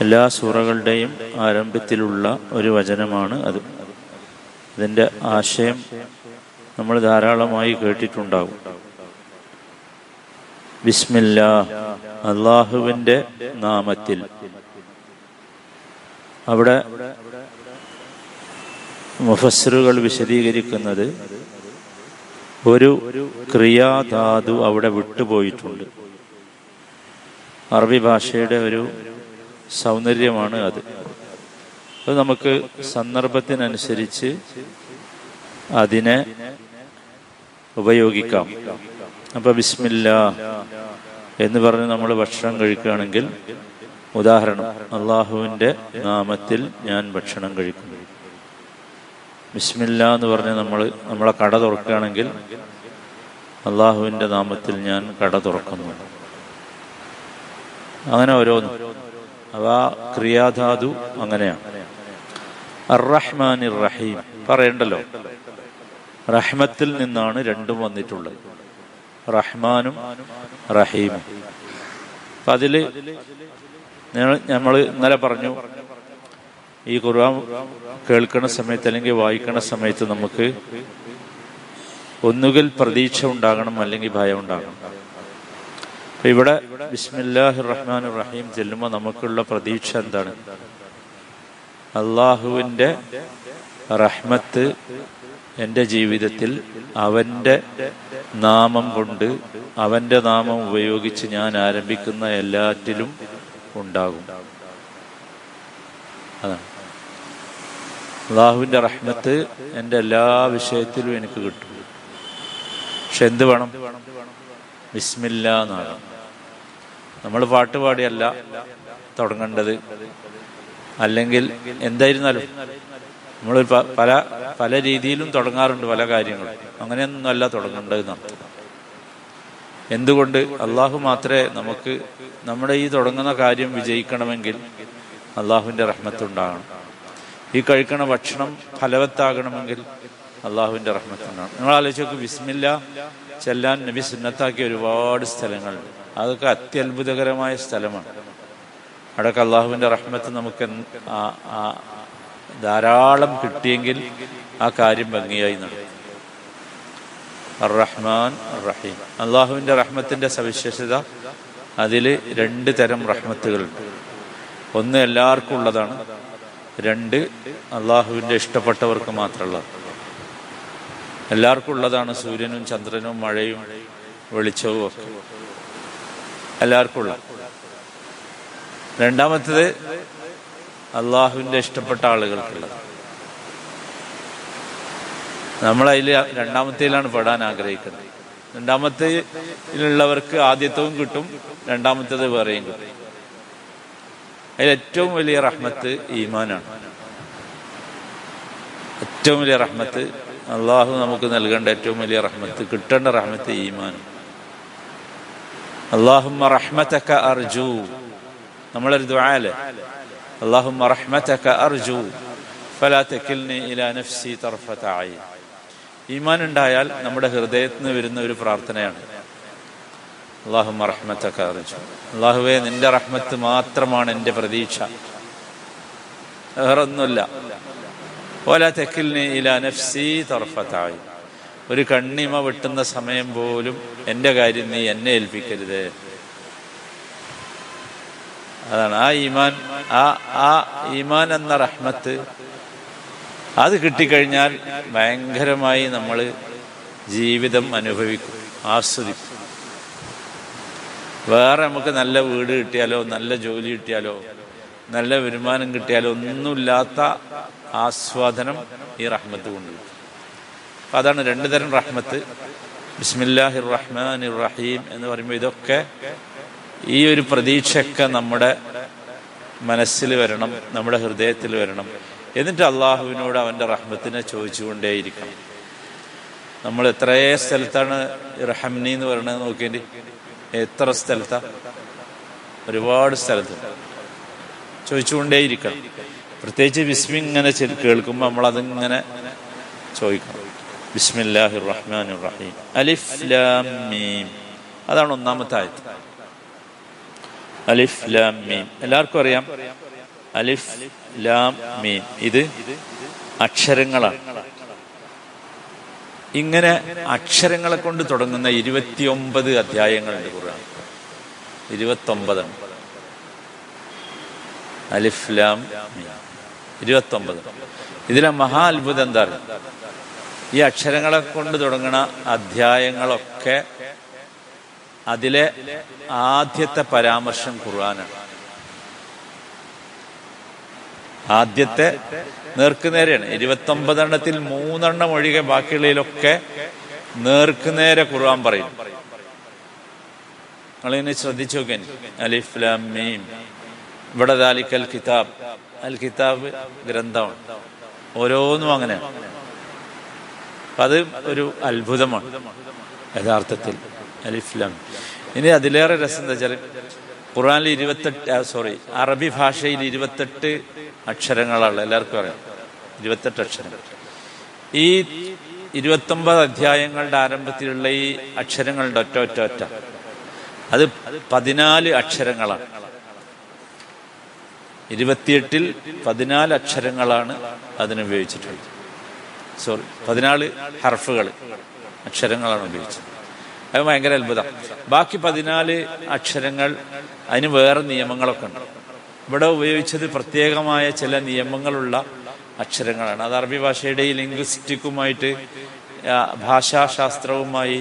എല്ലാ സൂറകളുടെയും ആരംഭത്തിലുള്ള ഒരു വചനമാണ് അത്. ഇതിന്റെ ആശയം നമ്മൾ ധാരാളമായി കേട്ടിട്ടുണ്ടാകും. ബിസ്മില്ല അള്ളാഹുവിന്റെ നാമത്തിൽ. അവിടെ മുഫസ്സറുകൾ വിശദീകരിക്കുന്നത് ഒരു ക്രിയാധാതു അവിടെ വിട്ടുപോയിട്ടുണ്ട്. അറബി ഭാഷയുടെ ഒരു സൗന്ദര്യമാണ് അത്. അത് നമുക്ക് സന്ദർഭത്തിനനുസരിച്ച് അതിനെ ഉപയോഗിക്കാം. അപ്പൊ ബിസ്മില്ല എന്ന് പറഞ്ഞ് നമ്മൾ ഭക്ഷണം കഴിക്കുകയാണെങ്കിൽ ഉദാഹരണം അള്ളാഹുവിന്റെ നാമത്തിൽ ഞാൻ ഭക്ഷണം കഴിക്കുന്നു ബിസ്മില്ല എന്ന് പറഞ്ഞ് നമ്മൾ നമ്മളെ കട തുറക്കുകയാണെങ്കിൽ അള്ളാഹുവിന്റെ നാമത്തിൽ ഞാൻ കട തുറക്കുന്നു. അങ്ങനെ ഓരോന്നും. അവ ക്രിയാധാതു അങ്ങനെയാണ്. റഹീം പറയണ്ടല്ലോ. റഹ്മത്തിൽ നിന്നാണ് രണ്ടും വന്നിട്ടുള്ളത്. റഹ്മാനും റഹീമും. അപ്പൊ അതിൽ നമ്മൾ ഇന്നലെ പറഞ്ഞു ഈ ഖുർആൻ കേൾക്കുന്ന സമയത്ത് അല്ലെങ്കിൽ വായിക്കുന്ന സമയത്ത് നമുക്ക് ഒന്നുകിൽ പ്രതീക്ഷ ഉണ്ടാകണം അല്ലെങ്കിൽ ഭയം ഉണ്ടാകണം. ഇവിടെ ബിസ്മില്ലാഹി റഹ്മാൻ റഹീം ചെല്ലുമ്പോൾ നമുക്കുള്ള പ്രതീക്ഷ എന്താണ്? അള്ളാഹുവിന്റെ റഹ്മത്ത് എന്റെ ജീവിതത്തിൽ അവന്റെ നാമം കൊണ്ട് അവന്റെ നാമം ഉപയോഗിച്ച് ഞാൻ ആരംഭിക്കുന്ന എല്ലാറ്റിലും ഉണ്ടാകും. അതാണ്. അള്ളാഹുവിന്റെ റഹ്മത്ത് എന്റെ എല്ലാ വിഷയത്തിലും എനിക്ക് കിട്ടും. പക്ഷെ എന്ത് വേണം? ബിസ്മില്ല എന്നാണ് നമ്മൾ പാട്ട് പാടിയല്ല തുടങ്ങേണ്ടത്. അല്ലെങ്കിൽ എന്തായിരുന്നാലും നമ്മൾ പല പല രീതിയിലും തുടങ്ങാറുണ്ട് പല കാര്യങ്ങളും. അങ്ങനെയൊന്നുമല്ല തുടങ്ങേണ്ടതെന്നാണ്. എന്തുകൊണ്ട് അള്ളാഹു മാത്രമേ നമുക്ക് നമ്മുടെ ഈ തുടങ്ങുന്ന കാര്യം വിജയിക്കണമെങ്കിൽ അള്ളാഹുവിന്റെ റഹ്മത്തുണ്ടാകണം ഈ കഴിക്കണ ഭക്ഷണം ഫലവത്താകണമെങ്കിൽ അള്ളാഹുവിന്റെ റഹ്മത്തുണ്ടാകണം നിങ്ങൾ ആലോചിച്ച് നോക്ക് ബിസ്മില്ല ചെല്ലാൻ നബി സുന്നത്താക്കിയ ഒരുപാട് സ്ഥലങ്ങളുണ്ട് അതൊക്കെ അത്യത്ഭുതകരമായ സ്ഥലമാണ്. അവിടെയൊക്കെ അള്ളാഹുവിന്റെ റഹ്മത്ത് നമുക്ക് ധാരാളം കിട്ടിയെങ്കിൽ ആ കാര്യം ഭംഗിയായി നടക്കും. റഹ്മാൻ റഹീം അള്ളാഹുവിന്റെ റഹ്മത്തിന്റെ സവിശേഷത അതിൽ രണ്ട് തരം റഹ്മത്തുകളുണ്ട്. ഒന്ന് എല്ലാവർക്കും ഉള്ളതാണ് രണ്ട് അള്ളാഹുവിന്റെ ഇഷ്ടപ്പെട്ടവർക്ക് മാത്രമുള്ളത് എല്ലാവർക്കും ഉള്ളതാണ്. സൂര്യനും ചന്ദ്രനും മഴയും വെളിച്ചവും ഒക്കെ. എല്ലാവർക്കും ഉള്ള. രണ്ടാമത്തത് അള്ളാഹുവിന്റെ ഇഷ്ടപ്പെട്ട ആളുകൾക്കുള്ളത്. നമ്മളതിൽ രണ്ടാമത്തേലാണ് പെടാൻ ആഗ്രഹിക്കുന്നത്. രണ്ടാമത്തേലുള്ളവർക്ക് ആദ്യത്വവും കിട്ടും രണ്ടാമത്തേത് വേറെയും കിട്ടും. അതിൽ ഏറ്റവും വലിയ റഹ്മത്ത് ഈമാനാണ്. ഏറ്റവും വലിയ റഹ്മത്ത് അള്ളാഹു നമുക്ക് നൽകേണ്ട ഏറ്റവും വലിയ റഹ്മത്ത് കിട്ടേണ്ട റഹ്മത്ത് ഈമാൻ. അള്ളാഹുമ്മ റഹ്മത്തക്ക അർജു. നമ്മളൊരു ദ്വാൽ. അള്ളാഹുമ്മ റഹ്മത്തക്ക അർജു. ഫലാ തെക്കിൽനി ഇലാ നഫ്സി തർഫത്തായി ഈമാൻ ഉണ്ടായാൽ നമ്മുടെ ഹൃദയത്തിന് വരുന്ന ഒരു പ്രാർത്ഥനയാണ്. അള്ളാഹുമ്മ റഹ്മത്തക്ക അർജു. അള്ളാഹുവെ നിന്റെ റഹ്മത്ത് മാത്രമാണ് എന്റെ പ്രതീക്ഷ. വേറൊന്നുമില്ല. ഓല തെക്കിലിന് ഇല നഫ്സി തറഫത്തായി ഒരു കണ്ണിമ വെട്ടുന്ന സമയം പോലും എന്റെ കാര്യം നീ എന്നെ ഏൽപ്പിക്കരുത്. അതാണ് ആ ഈമാൻ ആ ആ ഈമാൻ എന്ന റഹ്മത്ത് അത് കിട്ടിക്കഴിഞ്ഞാൽ ഭയങ്കരമായി നമ്മൾ ജീവിതം അനുഭവിക്കും ആസ്വദിക്കും. വേറെ നമുക്ക് നല്ല വീട് കിട്ടിയാലോ നല്ല ജോലി കിട്ടിയാലോ നല്ല വരുമാനം കിട്ടിയാൽ ഒന്നുമില്ലാത്ത ആസ്വാദനം ഈ റഹ്മത്ത് കൊണ്ട് അപ്പം അതാണ് രണ്ടു തരം റഹ്മത്ത്. ബിസ്മില്ലാഹിർ റഹ്മാൻ റഹീം എന്ന് പറയുമ്പോൾ ഇതൊക്കെ ഈ ഒരു പ്രതീക്ഷയൊക്കെ നമ്മുടെ മനസ്സിൽ വരണം നമ്മുടെ ഹൃദയത്തിൽ വരണം. എന്നിട്ട് അള്ളാഹുവിനോട് അവന്റെ റഹ്മത്തിനെ ചോദിച്ചുകൊണ്ടേയിരിക്കണം. നമ്മൾ എത്രയേ സ്ഥലത്താണ് റഹംനി എന്ന് പറയുന്നത് നോക്കേണ്ടി എത്ര സ്ഥലത്താ? ഒരുപാട് സ്ഥലത്ത്. ചോദിച്ചുകൊണ്ടേയിരിക്കണം. പ്രത്യേകിച്ച് വിസ്മി ഇങ്ങനെ കേൾക്കുമ്പോൾ നമ്മൾ അതിങ്ങനെ ചോദിക്കണം ബിസ്മില്ലാഹിർ റഹ്മാൻ റഹീം അലിഫ് ലാം മീം. അതാണ് ഒന്നാമത്തെ ആയത്. അലിഫ് ലാം മീം. എല്ലാവർക്കും അറിയാം? അലിഫ് ലാം മീം. ഇത് അക്ഷരങ്ങളാണ്. ഇങ്ങനെ അക്ഷരങ്ങളെ കൊണ്ട് തുടങ്ങുന്ന ഇരുപത്തിയൊമ്പത് അധ്യായങ്ങളുണ്ട് ഖുർആൻ. ഇരുപത്തൊമ്പതാണ്. അലിഫ് ലാം മീം. ഇരുപത്തൊമ്പത്. ഇതിലെ മഹാ അത്ഭുതം എന്താ പറയുക ഈ അക്ഷരങ്ങളെ കൊണ്ട് തുടങ്ങുന്ന അധ്യായങ്ങളൊക്കെ അതിലെ ആദ്യത്തെ പരാമർശം ഖുർആനാണ്. ആദ്യത്തെ നേർക്കുനേരെയാണ്. ഇരുപത്തൊമ്പതെണ്ണത്തിൽ മൂന്നെണ്ണം ഒഴികെ ബാക്കിയുള്ളതിലൊക്കെ നേർക്കുനേരെ ഖുർആൻ പറയും. നിങ്ങളിങ്ങനെ ശ്രദ്ധിച്ചു നോക്കാൻ അലിഫ്ലാം മീം. ഇവിടെ ദാലിക്കൽ കിതാബ് അൽ കിതാബ് ഗ്രന്ഥമാണ്. ഓരോന്നും അപ്പൊ അത് ഒരു അത്ഭുതമാണ്. യഥാർത്ഥത്തിൽ. അലിഫ്ലാം ഇനി അതിലേറെ രസം എന്താ വെച്ചാൽ ഖുറാനിൽ ഇരുപത്തെട്ട് സോറി അറബി ഭാഷയിൽ ഇരുപത്തെട്ട് അക്ഷരങ്ങളാണ്. എല്ലാവർക്കും അറിയാം. ഇരുപത്തെട്ട് അക്ഷരങ്ങൾ. ഈ ഇരുപത്തൊമ്പത് അധ്യായങ്ങളുടെ ആരംഭത്തിലുള്ള ഈ അക്ഷരങ്ങളുടെ ഒറ്റ ഒറ്റ ഒറ്റ. അത് പതിനാല് അക്ഷരങ്ങളാണ്. ഇരുപത്തിയെട്ടിൽ പതിനാല് അക്ഷരങ്ങളാണ് അതിന് ഉപയോഗിച്ചിട്ടുള്ളത്. സോറി പതിനാല് ഹർഫുകൾ അക്ഷരങ്ങളാണ് ഉപയോഗിച്ചത് അത് ഭയങ്കര അത്ഭുതം. ബാക്കി പതിനാല് അക്ഷരങ്ങൾ അതിന് വേറെ നിയമങ്ങളൊക്കെ ഉണ്ട്. ഇവിടെ ഉപയോഗിച്ചത് പ്രത്യേകമായ ചില നിയമങ്ങളുള്ള അക്ഷരങ്ങളാണ്. അത് അറബി ഭാഷയുടെ ഈ ലിംഗ്വിസ്റ്റിക്കുമായിട്ട് ഭാഷാശാസ്ത്രവുമായി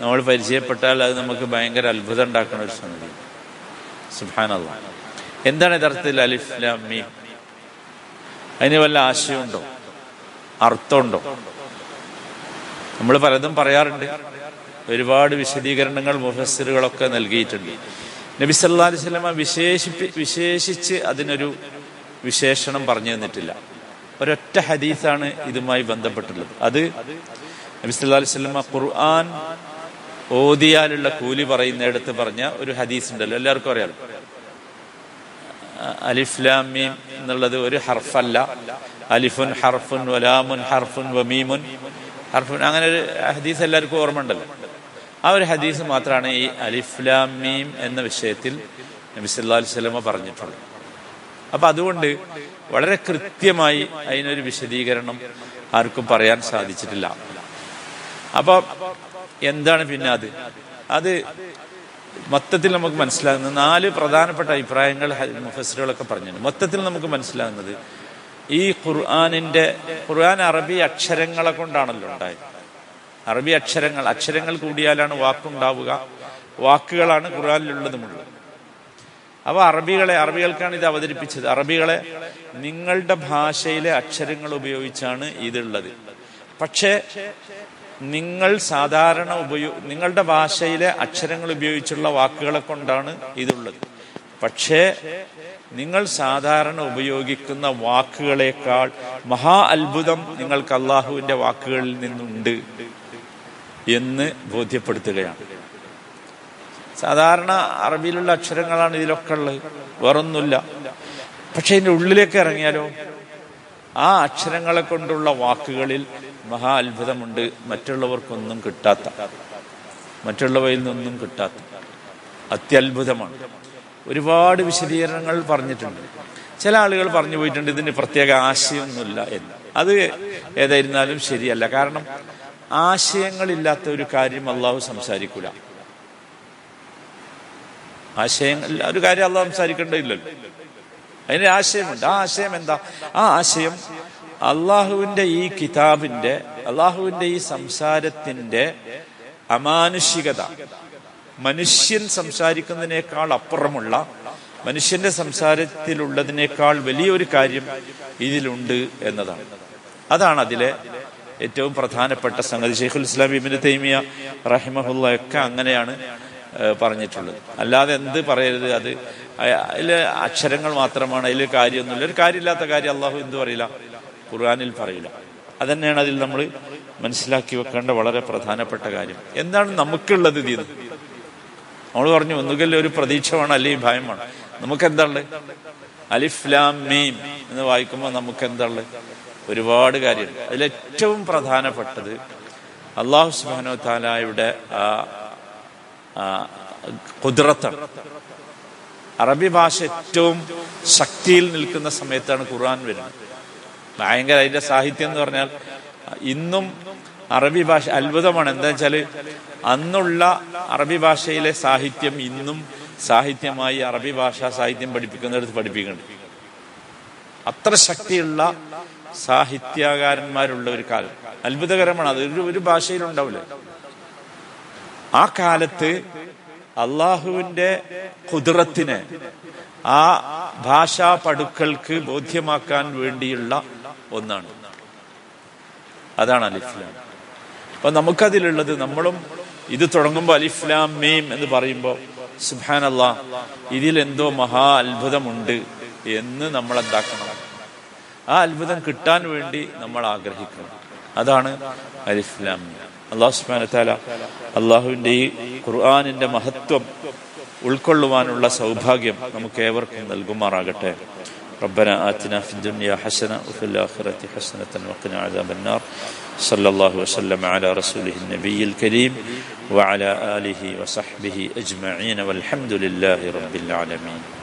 നമ്മൾ പരിചയപ്പെട്ടാൽ അത് നമുക്ക് ഭയങ്കര അത്ഭുതം ഉണ്ടാക്കുന്ന ഒരു സംഗതി സുബാനല്ല എന്താണ് യഥാർത്ഥത്തിൽ അലിഫ് ലാം മീം? അതിന് വല്ല ആശയമുണ്ടോ? അർത്ഥമുണ്ടോ? നമ്മൾ പലതും പറയാറുണ്ട്. ഒരുപാട് വിശദീകരണങ്ങൾ മുഫസ്സിറുകളൊക്കെ നൽകിയിട്ടുണ്ട്. നബി സല്ലാ അലൈഹി വിശേഷിപ്പി വിശേഷിച്ച് അതിനൊരു വിശേഷണം പറഞ്ഞു തന്നിട്ടില്ല. ഒരൊറ്റ ഹദീസാണ് ഇതുമായി ബന്ധപ്പെട്ടുള്ളത്. അത് നബി സല്ലാ അലൈഹി സ്വലമ ഖുർആൻ ഓതിയാലുള്ള കൂലി പറയുന്നിടത്ത് പറഞ്ഞ ഒരു ഹദീസ് ഉണ്ടല്ലോ എല്ലാവർക്കും അറിയാലോ? അലിഫ്ലാം മീം എന്നുള്ളത് ഒരു ഹർഫല്ല. അലിഫുൻ ഹർഫുൻ വലാമുൻ ഹർഫുൻ വമീമുൻ ഹർഫുൻ. അങ്ങനെ ഒരു ഹദീസ് എല്ലാവർക്കും ഓർമ്മ ഉണ്ടല്ലോ ആ ഒരു ഹദീസ് മാത്രമാണ് ഈ അലിഫ്ലാമീം എന്ന വിഷയത്തിൽ നബി സല്ലാ പറഞ്ഞിട്ടുള്ളത്. അപ്പൊ അതുകൊണ്ട് വളരെ കൃത്യമായി അതിനൊരു വിശദീകരണം ആർക്കും പറയാൻ സാധിച്ചിട്ടില്ല. അപ്പൊ എന്താണ് പിന്നെ അത്? അത് മൊത്തത്തിൽ നമുക്ക് മനസ്സിലാകുന്നത് നാല് പ്രധാനപ്പെട്ട അഭിപ്രായങ്ങൾ മുഫസറുകളൊക്കെ പറഞ്ഞു മൊത്തത്തിൽ നമുക്ക് മനസ്സിലാകുന്നത് ഈ ഖുർആാനിന്റെ ഖുർആൻ അറബി അക്ഷരങ്ങളെ കൊണ്ടാണല്ലോ ഉണ്ടായത്. അറബി അക്ഷരങ്ങൾ അക്ഷരങ്ങൾ കൂടിയാലാണ് വാക്കുണ്ടാവുക. വാക്കുകളാണ് ഖുർആാനിലുള്ളത് മുഴുവൻ അപ്പൊ അറബികളെ അറബികൾക്കാണ് ഇത് അവതരിപ്പിച്ചത്. അറബികളെ നിങ്ങളുടെ ഭാഷയിലെ അക്ഷരങ്ങൾ ഉപയോഗിച്ചാണ് ഇതുള്ളത് പക്ഷേ നിങ്ങൾ സാധാരണ ഉപയോഗ നിങ്ങളുടെ ഭാഷയിലെ അക്ഷരങ്ങൾ ഉപയോഗിച്ചുള്ള വാക്കുകളെ കൊണ്ടാണ് ഇതുള്ളത്. പക്ഷേ നിങ്ങൾ സാധാരണ ഉപയോഗിക്കുന്ന വാക്കുകളെക്കാൾ മഹാ അത്ഭുതം നിങ്ങൾക്ക് അള്ളാഹുവിന്റെ വാക്കുകളിൽ നിന്നുണ്ട് എന്ന് ബോധ്യപ്പെടുത്തുകയാണ്. സാധാരണ അറബിയിലുള്ള അക്ഷരങ്ങളാണ് ഇതിലൊക്കെ ഉള്ളത്. വേറൊന്നുമില്ല. പക്ഷെ ഇതിന്റെ ഉള്ളിലേക്ക് ഇറങ്ങിയാലോ? ആ അക്ഷരങ്ങളെ കൊണ്ടുള്ള വാക്കുകളിൽ മഹാ അത്ഭുതമുണ്ട് മറ്റുള്ളവർക്കൊന്നും കിട്ടാത്ത മറ്റുള്ളവയിൽ നിന്നൊന്നും കിട്ടാത്ത അത്യത്ഭുതമാണ്. ഒരുപാട് വിശദീകരണങ്ങൾ പറഞ്ഞിട്ടുണ്ട്. ചില ആളുകൾ പറഞ്ഞു പോയിട്ടുണ്ട് ഇതിന് പ്രത്യേക ആശയമൊന്നുമില്ല എന്ന്. അത് ഏതായിരുന്നാലും ശരിയല്ല. കാരണം ആശയങ്ങളില്ലാത്ത ഒരു കാര്യം അള്ളാഹു സംസാരിക്കൂല. ആശയങ്ങൾ ഒരു കാര്യം അള്ളാഹു സംസാരിക്കേണ്ടതില്ലല്ലോ. അതിന് ആശയമുണ്ട്. ആ ആശയം എന്താ? ആ ആശയം അള്ളാഹുവിന്റെ ഈ കിതാബിന്റെ അള്ളാഹുവിന്റെ ഈ സംസാരത്തിന്റെ അമാനുഷികത മനുഷ്യൻ സംസാരിക്കുന്നതിനേക്കാൾ അപ്പുറമുള്ള മനുഷ്യന്റെ സംസാരത്തിലുള്ളതിനേക്കാൾ വലിയൊരു കാര്യം ഇതിലുണ്ട് എന്നതാണ്. അതാണ് അതിലെ ഏറ്റവും പ്രധാനപ്പെട്ട സംഗതി. ഷെയ്ഖുൽ ഇസ്ലാം ഇബിന് തൈമിയ റഹിമഹുല്ല ഒക്കെ അങ്ങനെയാണ് പറഞ്ഞിട്ടുള്ളത്. അല്ലാതെ എന്ത് പറയരുത് അത് അതിലെ അക്ഷരങ്ങൾ മാത്രമാണ് അതിൽ കാര്യമൊന്നുമില്ല. ഒരു കാര്യമില്ലാത്ത കാര്യം അള്ളാഹു എന്ത് പറയില്ല? ഖുർആാനിൽ പറയില്ല. അതന്നെയാണ് അതിൽ നമ്മൾ മനസ്സിലാക്കി വെക്കേണ്ട വളരെ പ്രധാനപ്പെട്ട കാര്യം. എന്താണ് നമുക്കുള്ളത് ഇതിൽ നമ്മൾ പറഞ്ഞു ഒന്നുകിൽ ഒരു പ്രതീക്ഷ വേണം അല്ലെങ്കിൽ ഭയം വേണം നമുക്ക് എന്താണ് ഉള്ളത് അലിഫ്ലാം മീം എന്ന് വായിക്കുമ്പോൾ നമുക്ക് എന്താണ് ഉള്ളത് ഒരുപാട് കാര്യമുണ്ട് അതിലേറ്റവും പ്രധാനപ്പെട്ടത് അള്ളാഹു സുബാനോ താലായുടെ ആ കുതിരത്ത അറബി ഭാഷ ഏറ്റവും ശക്തിയിൽ നിൽക്കുന്ന സമയത്താണ് ഖുർആൻ വരുന്നത്. ഭയങ്കര അതിന്റെ സാഹിത്യം എന്ന് പറഞ്ഞാൽ ഇന്നും അറബി ഭാഷ അത്ഭുതമാണ്. എന്താ വെച്ചാൽ അന്നുള്ള അറബി ഭാഷയിലെ സാഹിത്യം ഇന്നും സാഹിത്യമായി അറബി ഭാഷ സാഹിത്യം പഠിപ്പിക്കുന്നിടത്ത് പഠിപ്പിക്കുന്നുണ്ട്. അത്ര ശക്തിയുള്ള സാഹിത്യകാരന്മാരുള്ള ഒരു കാലം. അത്ഭുതകരമാണ്. അത് ഒരു ഒരു ഭാഷയിലുണ്ടാവില്ല ആ കാലത്ത് അള്ളാഹുവിന്റെ കുതിറത്തിനെ ആ ഭാഷാ പടുക്കൾക്ക് ബോധ്യമാക്കാൻ വേണ്ടിയുള്ള ഒന്നാണ്. അതാണ് അലിഫ്ലാം അപ്പൊ നമുക്കതിലുള്ളത് നമ്മളും ഇത് തുടങ്ങുമ്പോൾ അലിഫ്ലാം മീം എന്ന് പറയുമ്പോൾ ഇതിൽ എന്തോ മഹാ അത്ഭുതമുണ്ട് എന്ന് നമ്മൾ എന്താക്കണം ആ അത്ഭുതം കിട്ടാൻ വേണ്ടി നമ്മൾ ആഗ്രഹിക്കണം അതാണ് അലിഫ്ലാം അള്ളാഹു സുബാന താല അള്ളാഹുവിന്റെ ഈ ഖുർആാനിന്റെ മഹത്വം ഉൾക്കൊള്ളുവാനുള്ള സൗഭാഗ്യം നമുക്ക് ഏവർക്കും നൽകുമാറാകട്ടെ. ربنا آتنا في الدنيا حسنة وفي الآخرة حسنة وقنا عذاب النار. صلى الله وسلم على رسوله النبي الكريم وعلى آله وصحبه أجمعين والحمد لله رب العالمين.